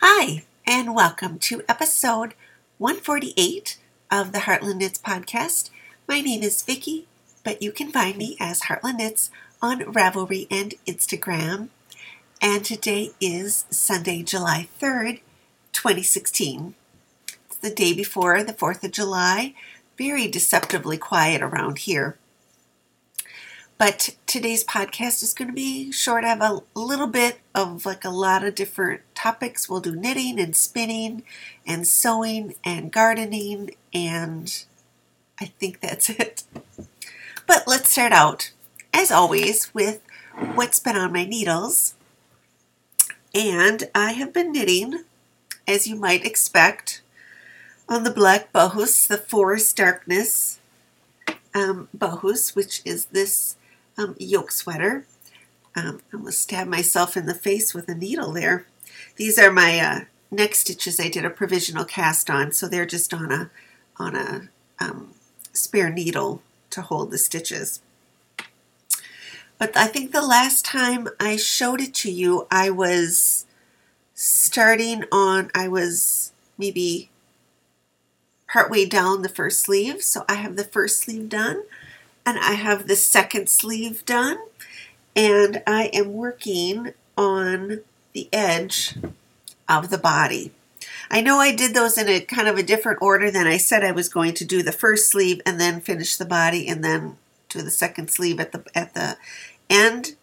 Hi, and welcome to episode 148 of the Heartland Knits podcast. My name is Vicki, but you can find me as Heartland Knits on Ravelry and Instagram. And today is Sunday, July 3rd, 2016. It's the day before the 4th of July. Very deceptively quiet around here. But today's podcast is going to be short. I have a little bit of like a lot of different topics. We'll do knitting and spinning and sewing and gardening, and I think that's it. But let's start out, as always, with what's been on my needles. And I have been knitting, as you might expect, on the black Bohus, the Forest Darkness um, Bohus, which is this um, yoke sweater. Um, I almost stabbed myself in the face with a needle there. These are my uh, neck stitches I did a provisional cast on, so they're just on a on a um, spare needle to hold the stitches. But I think the last time I showed it to you, I was starting on, I was maybe partway down the first sleeve. So I have the first sleeve done and I have the second sleeve done and I am working on the edge of the body. I know I did those in a kind of a different order than I said I was going to do the first sleeve and then finish the body and then do the second sleeve at the at the end.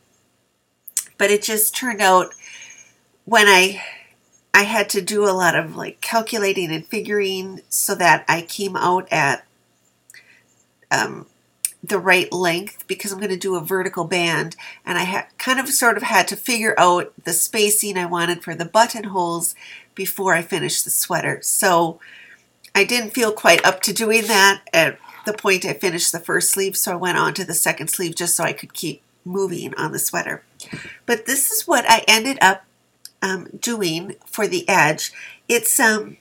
But it just turned out when I I had to do a lot of like calculating and figuring so that I came out at um, the right length because I'm going to do a vertical band and I ha- kind of sort of had to figure out the spacing I wanted for the buttonholes before I finished the sweater. So I didn't feel quite up to doing that at the point I finished the first sleeve, so I went on to the second sleeve just so I could keep moving on the sweater. But this is what I ended up um, doing for the edge. It's um,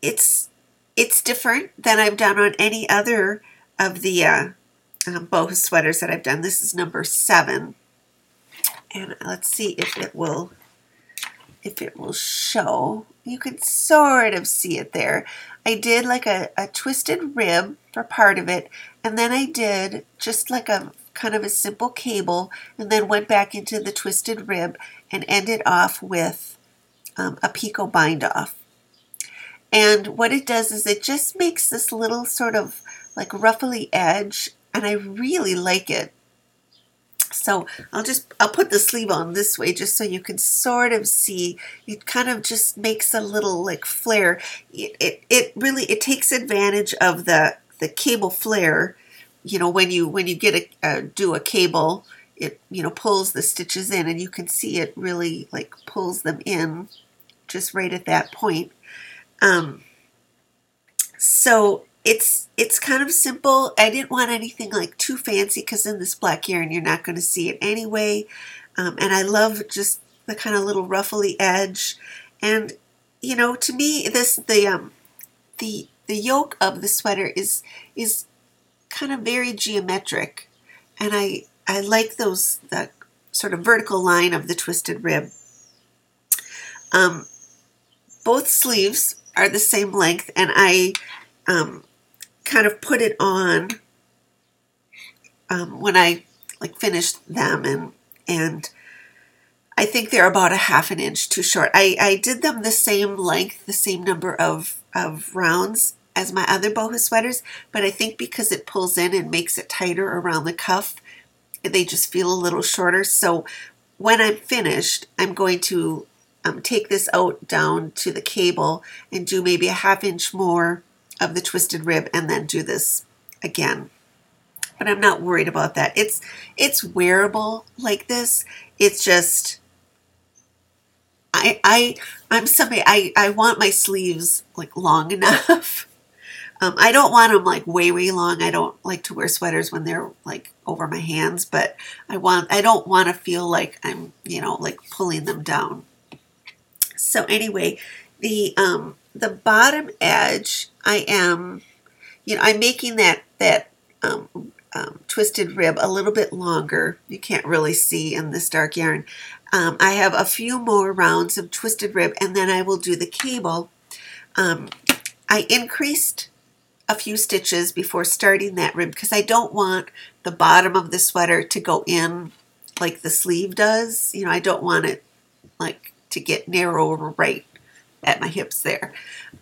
it's it's different than I've done on any other of the uh, um, Bohus sweaters that I've done. This is number seven. And let's see if it will if it will show. You can sort of see it there. I did like a, a twisted rib for part of it, and then I did just like a kind of a simple cable, and then went back into the twisted rib and ended off with um, a picot bind off. And what it does is it just makes this little sort of like ruffly edge and I really like it. So I'll just I'll put the sleeve on this way just so you can sort of see. It kind of just makes a little like flare. It it, it really it takes advantage of the the cable flare. You know when you when you get a uh, do a cable, it you know pulls the stitches in, and you can see it really like pulls them in, just right at that point. Um, so it's it's kind of simple. I didn't want anything like too fancy because in this black yarn you're not going to see it anyway. Um, and I love just the kind of little ruffly edge. And you know, to me, this the um, the the yoke of the sweater is is kind of very geometric, and I I like those the sort of vertical line of the twisted rib. Um, both sleeves are the same length, and I um, kind of put it on um, when I like finished them and and I think they're about a half an inch too short. I, I did them the same length, the same number of, of rounds as my other Bohus sweaters, but I think because it pulls in and makes it tighter around the cuff, they just feel a little shorter. So when I'm finished, I'm going to um, take this out down to the cable and do maybe a half inch more of the twisted rib and then do this again. But I'm not worried about that. It's it's wearable like this. It's just I I I'm somebody I I want my sleeves like long enough. Um, I don't want them like way way long. I don't like to wear sweaters when they're like over my hands, but I want I don't want to feel like I'm you know like pulling them down. So anyway, the um the bottom edge, I am, you know, I'm making that that um, um, twisted rib a little bit longer. You can't really see in this dark yarn. Um, I have a few more rounds of twisted rib and then I will do the cable. Um, I increased a few stitches before starting that rib because I don't want the bottom of the sweater to go in like the sleeve does. You know, I don't want it like to get narrow right at my hips there.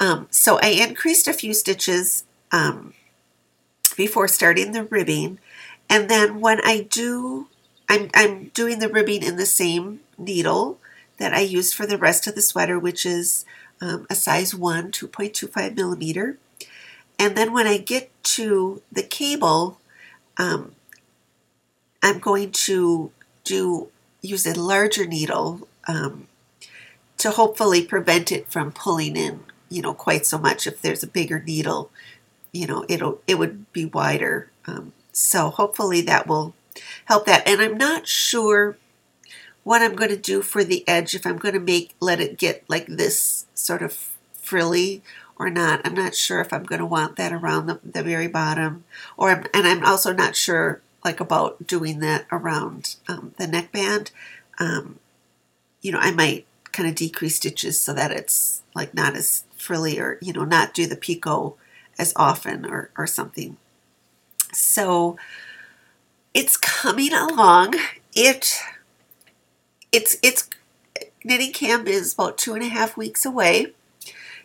Um, so I increased a few stitches um, before starting the ribbing. And then when I do, I'm, I'm doing the ribbing in the same needle that I used for the rest of the sweater, which is um, a size 1, 2.25 millimeter. And then when I get to the cable, um, I'm going to do use a larger needle um, to hopefully prevent it from pulling in, you know, quite so much. If there's a bigger needle, you know, it'll it would be wider. Um, so hopefully that will help that. And I'm not sure what I'm going to do for the edge. If I'm going to make let it get like this sort of frilly or not. I'm not sure if I'm going to want that around the, the very bottom, or and I'm also not sure like about doing that around um, the neckband. Um, you know, I might kind of decrease stitches so that it's like not as frilly, or you know, not do the picot as often, or or something. So it's coming along. It it's it's knitting camp is about two and a half weeks away.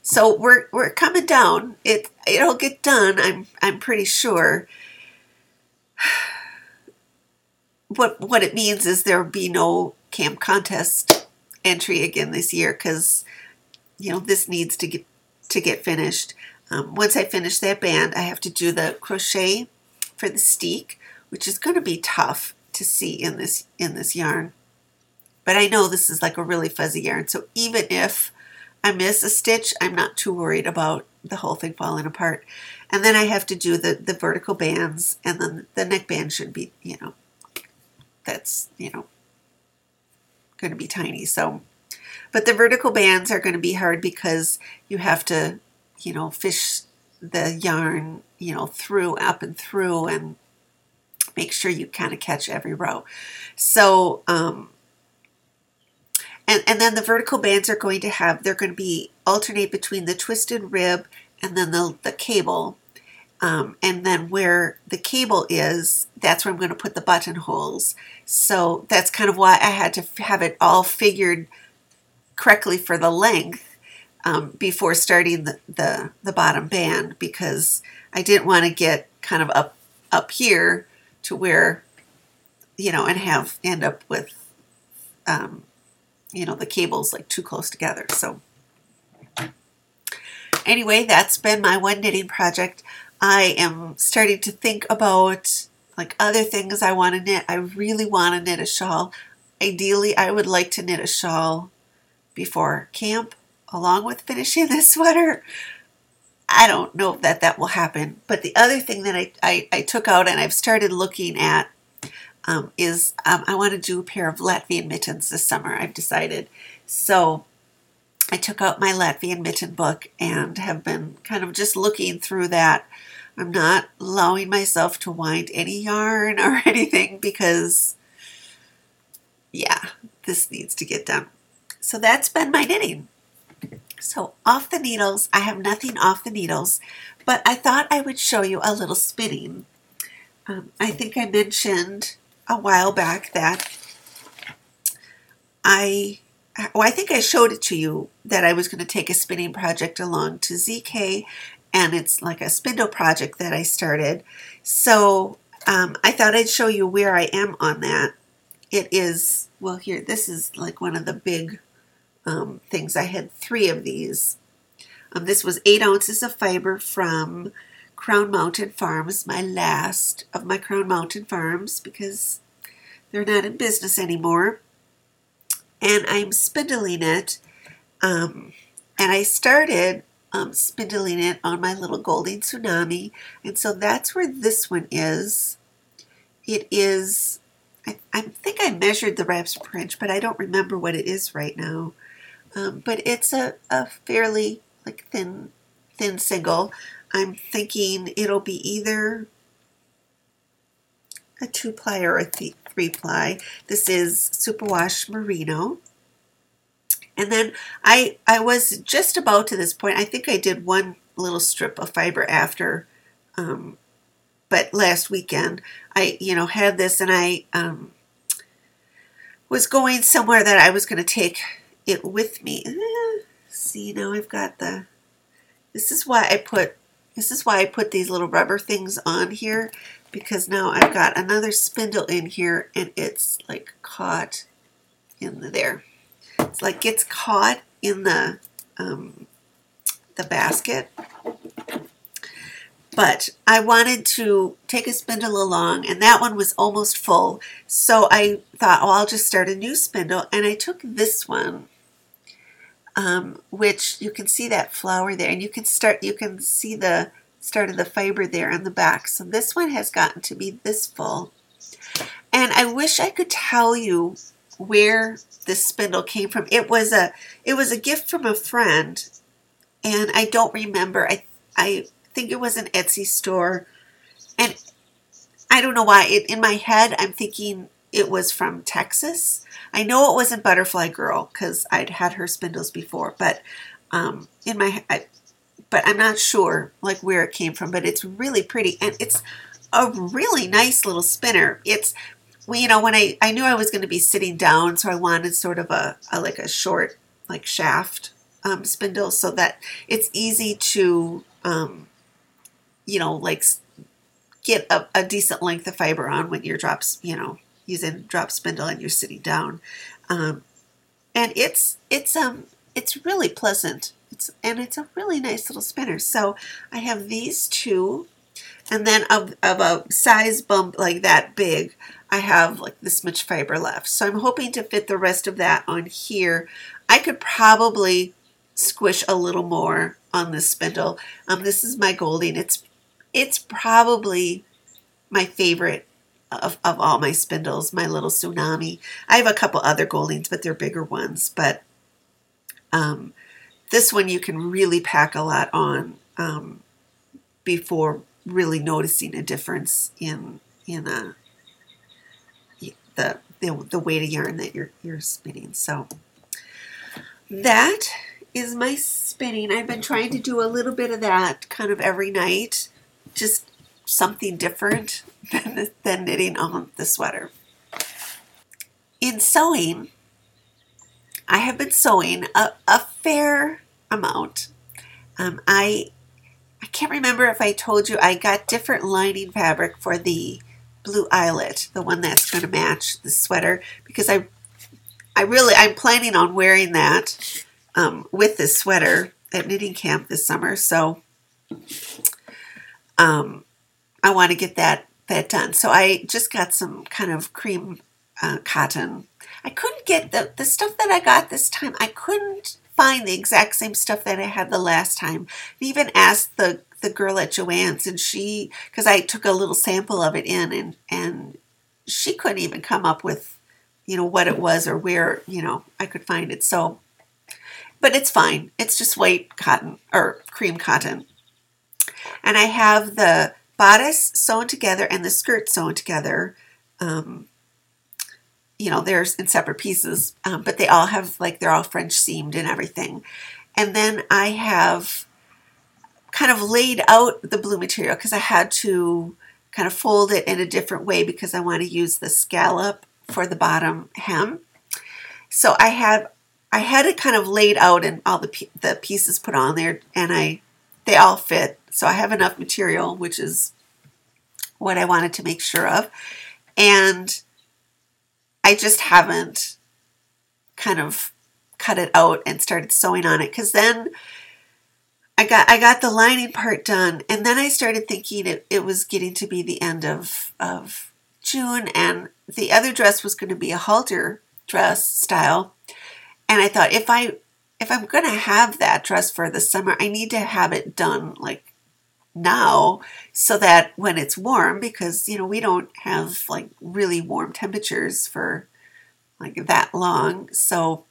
So we're we're coming down. It it'll get done. I'm I'm pretty sure. What what it means is there'll be no camp contest entry again this year because you know this needs to get to get finished. Um, once I finish that band, I have to do the crochet for the steek, which is going to be tough to see in this in this yarn. But I know this is like a really fuzzy yarn, so even if I miss a stitch, I'm not too worried about the whole thing falling apart. And then I have to do the, the vertical bands, and then the neck band should be, you know, that's, you know, going to be tiny. So, but the vertical bands are going to be hard because you have to, you know, fish the yarn, you know, through, up and through, and make sure you kind of catch every row. So, um, and, and then the vertical bands are going to have, they're going to be alternate between the twisted rib and then the, the cable. Um, and then where the cable is, that's where I'm going to put the buttonholes. So that's kind of why I had to have it all figured correctly for the length um, before starting the, the, the bottom band because I didn't want to get kind of up up here to where you know and have end up with um, you know, the cables like too close together. So anyway, that's been my one knitting project. I am starting to think about like other things I want to knit. I really want to knit a shawl. Ideally, I would like to knit a shawl before camp along with finishing this sweater. I don't know that that will happen. But the other thing that I, I, I took out and I've started looking at um, is um, I want to do a pair of Latvian mittens this summer. I've decided. So I took out my Latvian mitten book and have been kind of just looking through that. I'm not allowing myself to wind any yarn or anything because, yeah, this needs to get done. So that's been my knitting. So off the needles, I have nothing off the needles, but I thought I would show you a little spinning. Um, I think I mentioned a while back that I, well, I think I showed it to you that I was going to take a spinning project along to ZK, and it's like a spindle project that I started. So um, I thought I'd show you where I am on that. It is, well, here, this is like one of the big um, things. I had three of these. Um, this was eight ounces of fiber from Crown Mountain Farms, my last of my Crown Mountain Farms because they're not in business anymore. And I'm spindling it. Um, and I started um, spindling it on my little golden Tsunami. And so that's where this one is. It is, I, I think I measured the wraps per inch, but I don't remember what it is right now. Um, but it's a, a fairly like thin, thin single. I'm thinking it'll be either a two ply or a th- three ply. This is Superwash Merino. And then I I was just about to this point. I think I did one little strip of fiber after, um, but last weekend I you know had this and I um, was going somewhere that I was going to take it with me. Uh, see now I've got the. This is why I put this is why I put these little rubber things on here because now I've got another spindle in here and it's like caught in the, there. It's like gets caught in the um, the basket. But I wanted to take a spindle along and that one was almost full. So I thought, oh, I'll just start a new spindle. And I took this one um, which you can see that flower there and you can start you can see the start of the fiber there on the back. So this one has gotten to be this full. And I wish I could tell you where this spindle came from. It was a it was a gift from a friend and I don't remember. I I think it was an Etsy store. And I don't know why. It, in my head I'm thinking it was from Texas. I know it wasn't Butterfly Girl because I'd had her spindles before, but um, in my, I, but I'm not sure like where it came from. But it's really pretty, and it's a really nice little spinner. It's you know, when I I knew I was going to be sitting down, so I wanted sort of a, a like a short like shaft um, spindle so that it's easy to um, you know like get a, a decent length of fiber on when you're drops you know using drop spindle and you're sitting down. Um, and it's it's um it's really pleasant. It's and it's a really nice little spinner. So I have these two, and then of, of a size bump like that big, I have like this much fiber left. So I'm hoping to fit the rest of that on here. I could probably squish a little more on this spindle. Um, this is my Golding. It's it's probably my favorite of, of all my spindles, my little tsunami. I have a couple other Goldings, but they're bigger ones. But um, this one you can really pack a lot on um, before really noticing a difference in in a, uh, the, the the weight of yarn that you're you're spinning. So that is my spinning. I've been trying to do a little bit of that kind of every night, just something different than, than knitting on the sweater. In sewing, I have been sewing a, a fair amount. Um, I I can't remember if I told you I got different lining fabric for the blue eyelet, the one that's going to match the sweater, because I I really I'm planning on wearing that um, with this sweater at knitting camp this summer. So um, I want to get that that done. So I just got some kind of cream uh, cotton. I couldn't get the the stuff that I got this time. I couldn't find the exact same stuff that I had the last time. I even asked the the girl at Joann's, and she because I took a little sample of it in, and and she couldn't even come up with you know what it was or where you know I could find it. So, but it's fine. It's just white cotton or cream cotton, and I have the bodice sewn together and the skirt sewn together. Um, you know, there's in separate pieces, um, but they all have like they're all French seamed and everything. And then I have kind of laid out the blue material because I had to kind of fold it in a different way because I want to use the scallop for the bottom hem. So I have I had it kind of laid out and all the the pieces put on there, and I they all fit so I have enough material, which is what I wanted to make sure of. And I just haven't kind of cut it out and started sewing on it because then I got I got the lining part done and then I started thinking it, it was getting to be the end of of June and the other dress was going to be a halter dress style and I thought if I if I'm going to have that dress for the summer I need to have it done like now so that when it's warm because you know we don't have like really warm temperatures for like that long so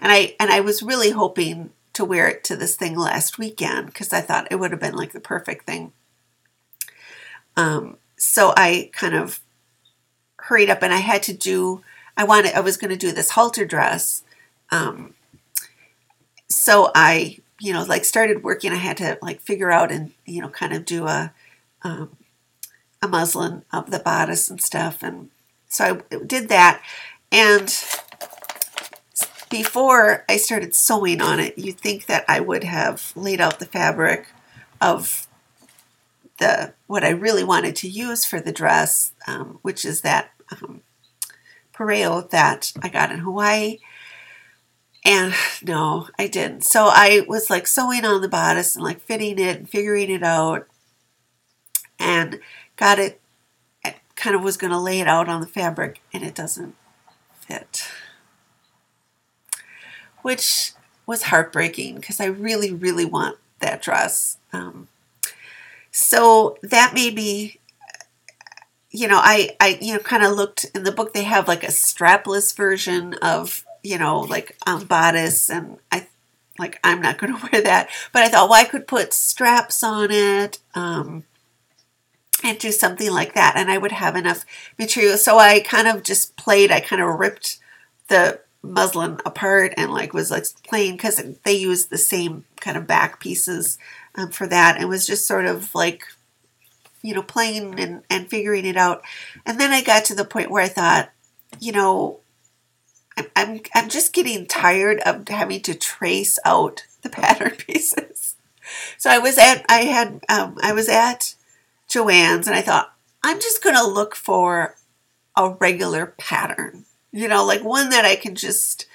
and i and i was really hoping to wear it to this thing last weekend because i thought it would have been like the perfect thing um so i kind of hurried up and I had to do, I wanted, I was going to do this halter dress. Um, so I, you know, like started working. I had to like figure out and, you know, kind of do a, um, a muslin of the bodice and stuff. And so I did that. And before I started sewing on it, you'd think that I would have laid out the fabric of the what I really wanted to use for the dress, um, which is that um, pareo that I got in Hawaii. And no, I didn't. So I was like sewing on the bodice and like fitting it and figuring it out and got it, I kind of was going to lay it out on the fabric and it doesn't fit. Which was heartbreaking because I really, really want that dress. Um, so that made me you know i i you know kind of looked in the book they have like a strapless version of you know like um, bodice and i like i'm not going to wear that. But i thought well i could put straps on it um, and do something like that and i would have enough material. So i kind of just played i kind of ripped the muslin apart and like was like playing because they use the same kind of back pieces um, for that and was just sort of like you know playing and, and figuring it out. And then i got to the point where i thought you know I'm, I'm, just getting tired of having to trace out the pattern pieces so i was at i had um, i was at Joann's and i thought i'm just going to look for a regular pattern you know, like one that I can just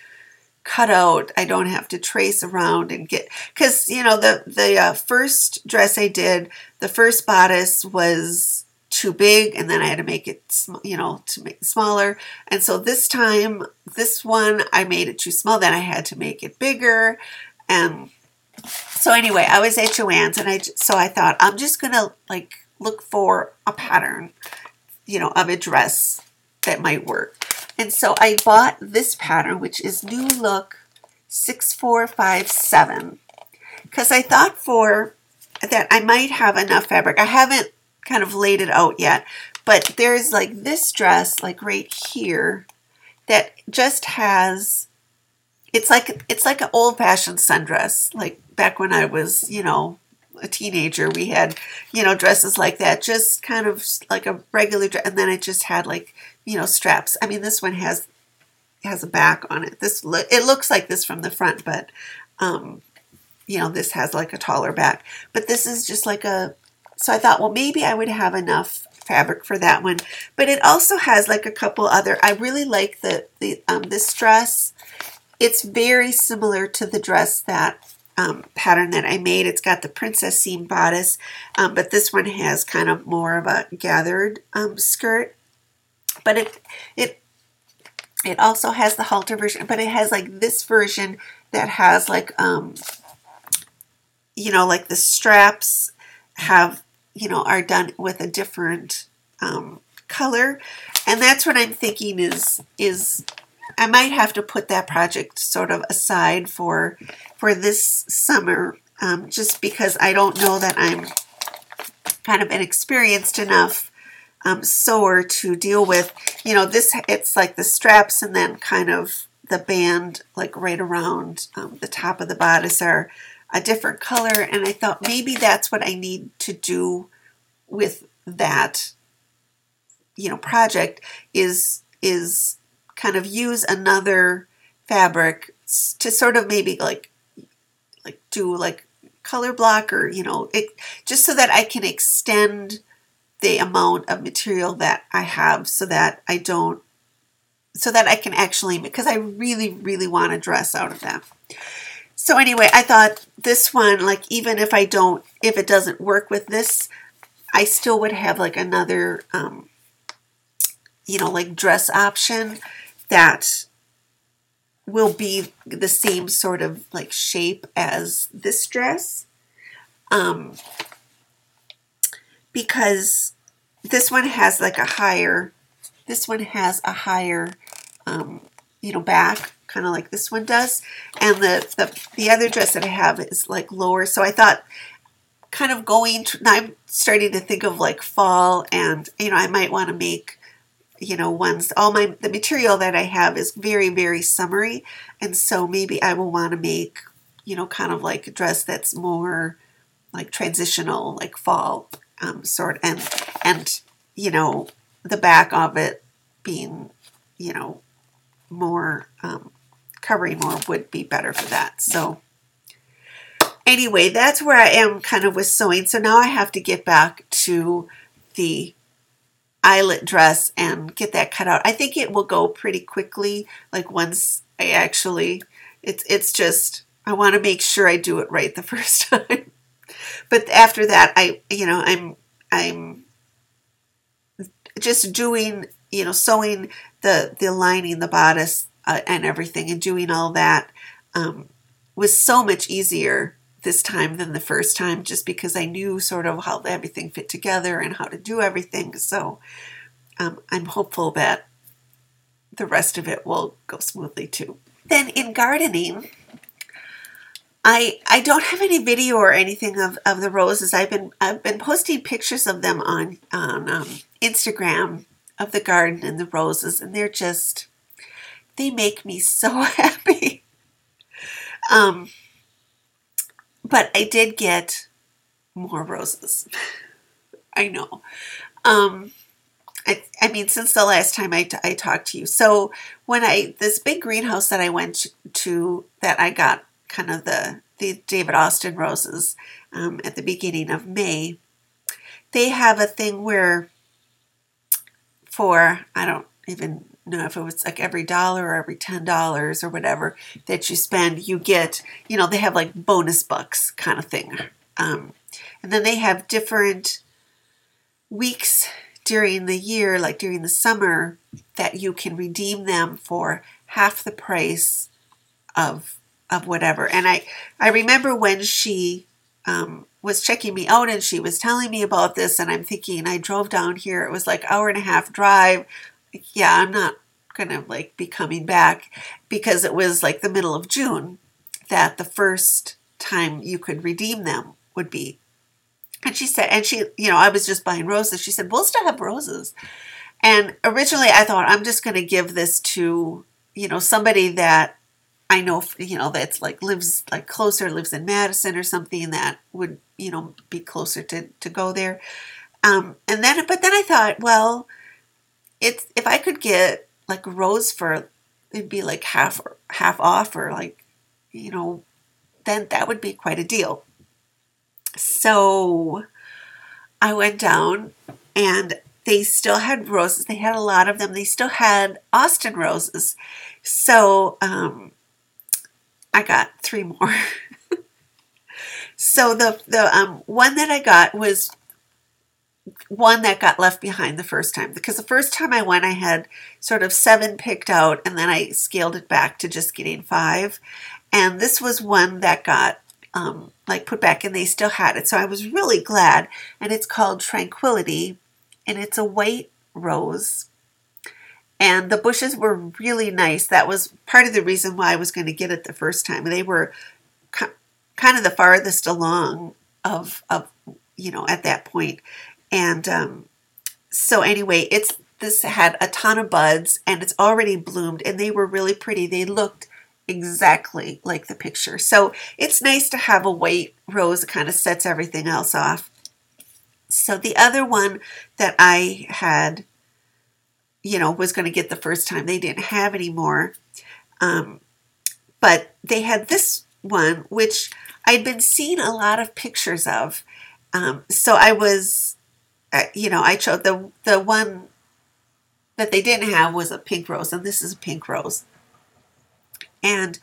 cut out. I don't have to trace around and get because you know the the uh, first dress I did, the first bodice was too big, and then I had to make it you know to make it smaller. And so this time, this one I made it too small. Then I had to make it bigger, and so anyway, I was at Joann's, and I so I thought I'm just gonna like look for a pattern, you know, of a dress that might work. And so I bought this pattern, which is New Look 6457, because I thought for that I might have enough fabric. I haven't kind of laid it out yet, but there's like this dress, like right here, that just has. It's like it's like an old fashioned sundress, like back when I was, you know, a teenager. We had, you know, dresses like that, just kind of like a regular dress, and then it just had like you know, straps. I mean, this one has has a back on it. This it looks like this from the front, but um, you know, this has like a taller back. But this is just like a. So I thought, well, maybe I would have enough fabric for that one. But it also has like a couple other. I really like the the um, this dress. It's very similar to the dress that um, pattern that I made. It's got the princess seam bodice, um, but this one has kind of more of a gathered um, skirt. But it it it also has the halter version, but it has like this version that has like um you know like the straps have you know are done with a different um, color, and that's what I'm thinking is is I might have to put that project sort of aside for for this summer, um, just because I don't know that I'm kind of inexperienced enough um, sewer to deal with. You know, this it's like the straps and then kind of the band like right around um, the top of the bodice are a different color, and I thought maybe that's what I need to do with that you know project is is kind of use another fabric to sort of maybe like like do like color block or you know it just so that I can extend the amount of material that I have so that I don't, so that I can actually, because I really, really want to dress out of them. So anyway, I thought this one, like even if I don't, if it doesn't work with this, I still would have like another, um, you know, like dress option that will be the same sort of like shape as this dress. Um, because this one has like a higher, this one has a higher, um, you know, back, kind of like this one does. And the, the, the other dress that I have is like lower. So I thought kind of going to, I'm starting to think of like fall and, you know, I might want to make, you know ones all my the material that I have is very very summery and so maybe I will want to make you know kind of like a dress that's more like transitional like fall um, sort and and you know the back of it being you know more um, covering more would be better for that so anyway that's where I am kind of with sewing so now I have to get back to the eyelet dress and get that cut out. I think it will go pretty quickly. Like once I actually, it's it's just I want to make sure I do it right the first time. but after that, I you know I'm I'm just doing you know sewing the the lining, the bodice, uh, and everything, and doing all that um, was so much easier this time than the first time just because I knew sort of how everything fit together and how to do everything. So um, I'm hopeful that the rest of it will go smoothly too. Then in gardening, I I don't have any video or anything of, of the roses. I've been I've been posting pictures of them on on um, Instagram of the garden and the roses, and they're just they make me so happy. Um, but I did get more roses. I know. Um, I, I mean, since the last time I, I talked to you. So when I, this big greenhouse that I went to, that I got kind of the, the David Austin roses um, at the beginning of May, they have a thing where for, I don't even know if it was like every dollar or every ten dollars or whatever that you spend, you get, you know, they have like bonus bucks kind of thing. Um, and then they have different weeks during the year, like during the summer, that you can redeem them for half the price of of whatever. And I I remember when she um, was checking me out and she was telling me about this, and I'm thinking I drove down here. It was like hour and a half drive yeah, I'm not gonna like be coming back because it was like the middle of June that the first time you could redeem them would be. And she said, and she, you know, I was just buying roses. She said, we'll still have roses. And originally I thought, I'm just going to give this to, you know, somebody that I know, you know, that's like lives like closer, lives in Madison or something that would, you know, be closer to, to go there. Um, and then, but then I thought, well, it's if I could get like rose for it'd be like half half off or like you know then that would be quite a deal. So I went down and they still had roses. They had a lot of them. They still had Austin roses. So um, I got three more. so the the um, one that I got was one that got left behind the first time because the first time I went, I had sort of seven picked out and then I scaled it back to just getting five. And this was one that got um, like put back and they still had it. So I was really glad. And it's called Tranquility and it's a white rose. And the bushes were really nice. That was part of the reason why I was going to get it the first time. They were kind of the farthest along of, of you know, at that point. And um, so anyway, it's this had a ton of buds and it's already bloomed and they were really pretty. They looked exactly like the picture. So it's nice to have a white rose kind of sets everything else off. So the other one that I had, you know, was going to get the first time, they didn't have anymore. Um, but they had this one, which I'd been seeing a lot of pictures of. Um, so I was you know, I chose the the one that they didn't have was a pink rose, and this is a pink rose. And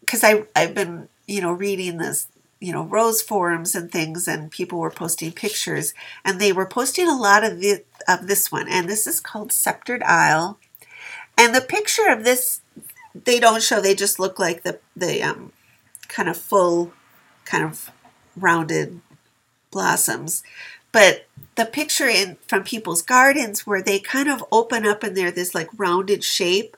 because I I've been you know reading this you know rose forums and things, and people were posting pictures, and they were posting a lot of the of this one, and this is called Scepter'd Isle, and the picture of this they don't show; they just look like the the um, kind of full, kind of rounded blossoms. But the picture in from people's gardens where they kind of open up and they're this like rounded shape,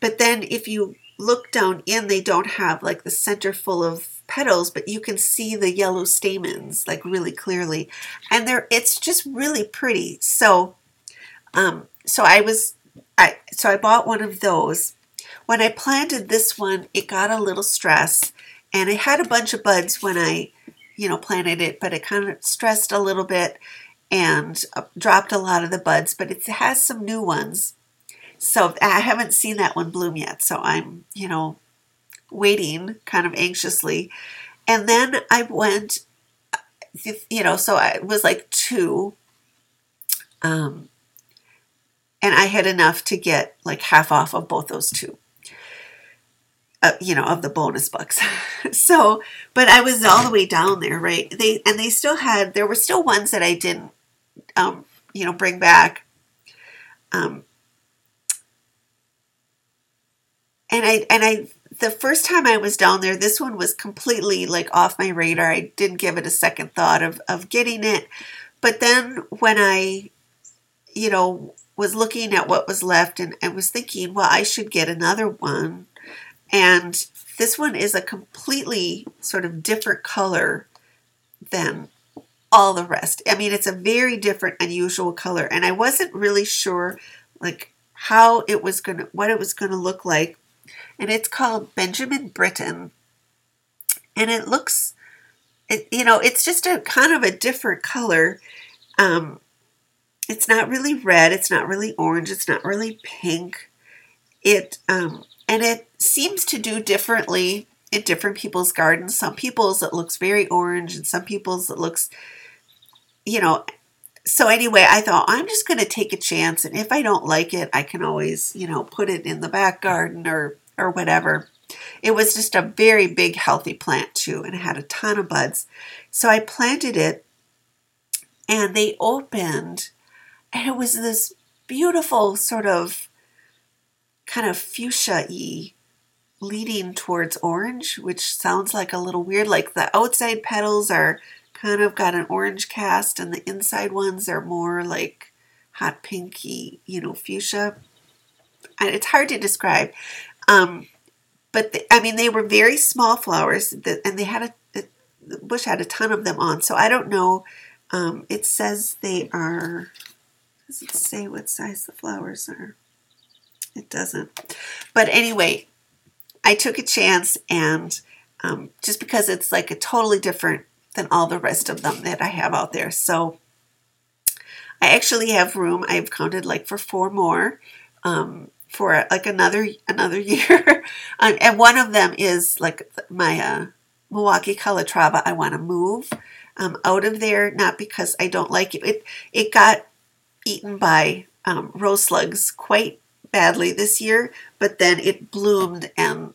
but then if you look down in, they don't have like the center full of petals, but you can see the yellow stamens like really clearly, and they're it's just really pretty. So um, so I was, I so I bought one of those. When I planted this one, it got a little stress, and i had a bunch of buds when I, you know, planted it, but it kind of stressed a little bit and uh, dropped a lot of the buds. But it has some new ones, so I haven't seen that one bloom yet. So I'm, you know, waiting kind of anxiously. And then I went, you know, so I was like two. Um, and I had enough to get like half off of both those two. Uh, you know, of the bonus books. so, but I was all the way down there, right? They and they still had there were still ones that I didn't, um, you know, bring back. Um, and I and I the first time I was down there, this one was completely like off my radar. I didn't give it a second thought of of getting it. But then when I, you know, was looking at what was left and, and was thinking, well, I should get another one. And this one is a completely sort of different color than all the rest. I mean, it's a very different, unusual color. And I wasn't really sure like how it was gonna what it was gonna look like. And it's called Benjamin Britten. And it looks it, you know, it's just a kind of a different color. Um, it's not really red, it's not really orange, it's not really pink. It um, and it seems to do differently in different people's gardens. Some people's it looks very orange, and some people's it looks, you know. So anyway, I thought I'm just going to take a chance, and if I don't like it, I can always, you know, put it in the back garden or or whatever. It was just a very big, healthy plant too, and it had a ton of buds. So I planted it, and they opened and it was this beautiful sort of kind of fuchsia y leading towards orange, which sounds like a little weird. Like the outside petals are kind of got an orange cast, and the inside ones are more like hot pinky, you know, fuchsia. And it's hard to describe. Um, but the, I mean, they were very small flowers, and they had a, the bush had a ton of them on. So I don't know. Um, it says they are does it say what size the flowers are? It doesn't. But anyway, I took a chance and um, just because it's like a totally different than all the rest of them that I have out there. So I actually have room. I've counted like for four more um, for like another another year. um, and one of them is like my uh, Milwaukee Calatrava. I want to move um, out of there, not because I don't like it. It it got eaten by um, rose slugs quite badly this year, but then it bloomed and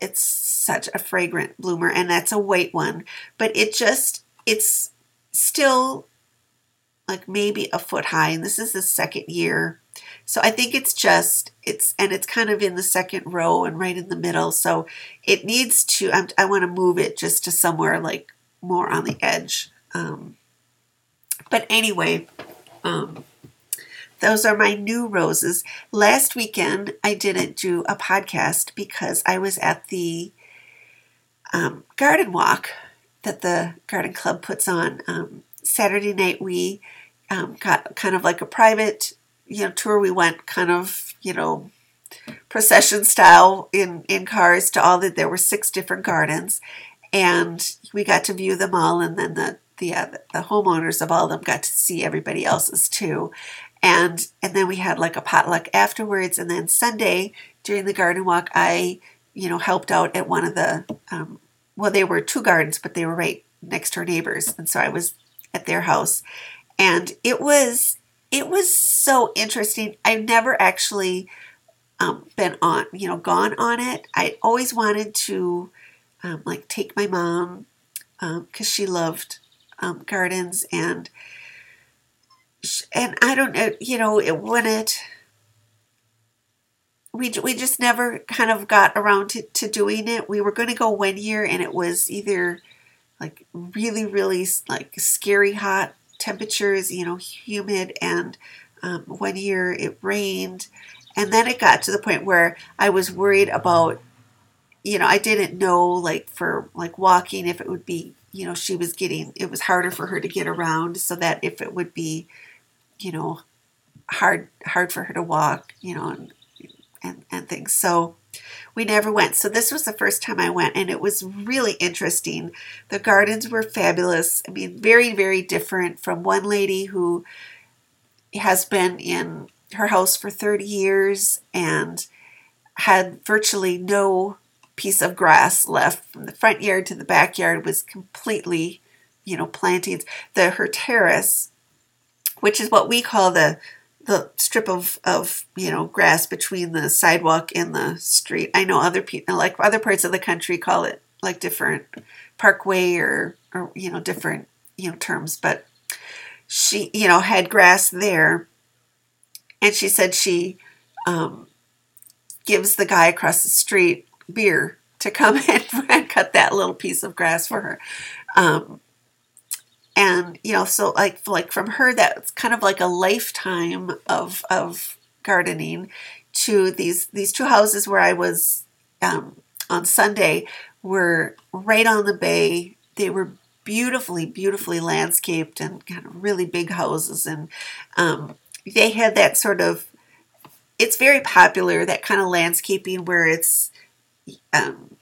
it's such a fragrant bloomer and that's a white one, but it just, it's still like maybe a foot high and this is the second year. So I think it's just, it's, and it's kind of in the second row and right in the middle. So it needs to, I'm, i want to move it just to somewhere like more on the edge. Um, but anyway, um, those are my new roses. Last weekend, I didn't do a podcast because I was at the um, garden walk that the garden club puts on. Um, Saturday night, we um, got kind of like a private, you know, tour. We went kind of, you know, procession style in in cars to all that. There were six different gardens, and we got to view them all. And then the the uh, the homeowners of all of them got to see everybody else's too and and then we had like a potluck afterwards. And then sunday during the garden walk i you know helped out at one of the um, well they were two gardens but they were right next to our neighbors. And so i was at their house. And it was it was so interesting. I've never actually um, been on you know gone on it. I always wanted to um, like take my mom because um, she loved um, gardens. And and I don't know, you know, it, when it, we, we just never kind of got around to, to doing it. We were going to go one year and it was either like really, really like scary hot temperatures, you know, humid, and um, one year it rained. And then it got to the point where I was worried about, you know, I didn't know like for like walking if it would be, you know, she was getting, it was harder for her to get around so that if it would be you know, hard hard for her to walk, you know, and and, and things. So we never went. So this was the first time I went, and it was really interesting. The gardens were fabulous. I mean, very, very different from one lady who has been in her house for 30 years and had virtually no piece of grass left from the front yard to the backyard was completely you know plantings the her terrace which is what we call the the strip of, of you know grass between the sidewalk and the street. I know other people like other parts of the country call it like different parkway or or you know different you know terms, but she you know had grass there, and she said she um, gives the guy across the street beer to come in and cut that little piece of grass for her. Um, and you know so like like from her that's kind of like a lifetime of of gardening to these these two houses where I was um, on Sunday were right on the bay. They were beautifully, beautifully landscaped and kind of really big houses, and um, they had that sort of. It's very popular that kind of landscaping where it's um,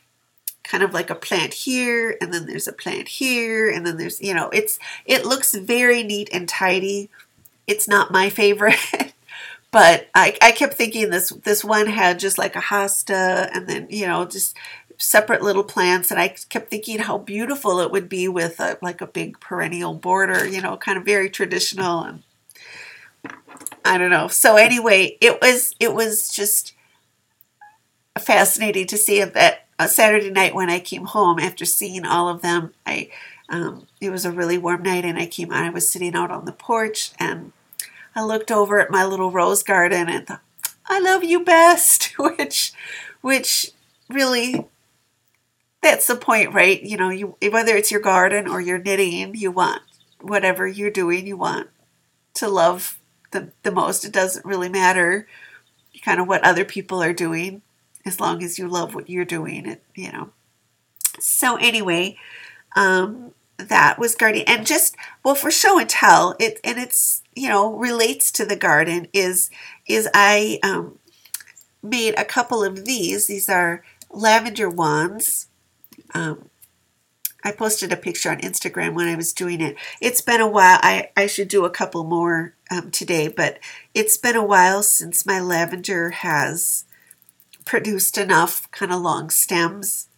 kind of like a plant here and then there's a plant here and then there's you know it's it looks very neat and tidy. It's not my favorite but I, I kept thinking this this one had just like a hosta and then you know just separate little plants and I kept thinking how beautiful it would be with a, like a big perennial border you know kind of very traditional and I don't know. So anyway it was it was just fascinating to see that a Saturday night when I came home after seeing all of them. I um, it was a really warm night, and I came out. I was sitting out on the porch, and I looked over at my little rose garden and thought, "I love you best," which, which really, that's the point, right? You know, you whether it's your garden or your knitting, you want whatever you're doing, you want to love the the most. It doesn't really matter, kind of what other people are doing as long as you love what you're doing it you know so anyway um that was gardening and just well for show and tell it and it's you know relates to the garden is is i um made a couple of these these are lavender wands um I posted a picture on Instagram when I was doing it. It's been a while. I, I should do a couple more um, today, but it's been a while since my lavender has produced enough kind of long stems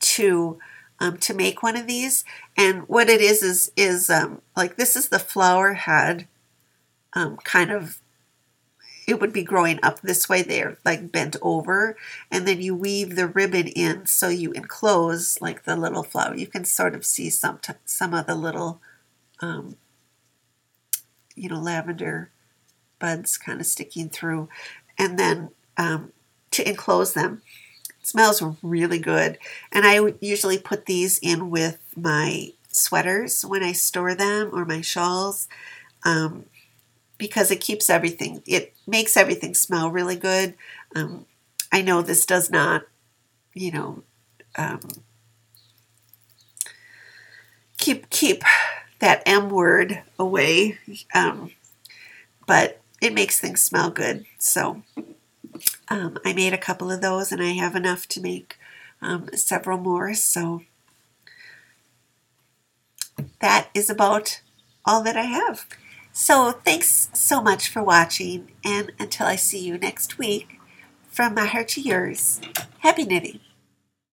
to um, to make one of these. And what it is is is um, like this is the flower head, um, kind of. It would be growing up this way. They're like bent over, and then you weave the ribbon in, so you enclose like the little flower. You can sort of see some t- some of the little, um, you know, lavender buds kind of sticking through, and then um, to enclose them. It smells really good. And I usually put these in with my sweaters when I store them or my shawls um, because it keeps everything, it makes everything smell really good. Um, I know this does not, you know, um, keep keep that M word away, um, but it makes things smell good. So um, I made a couple of those and I have enough to make um, several more. So that is about all that I have. So thanks so much for watching and until I see you next week, from my heart to yours, happy knitting.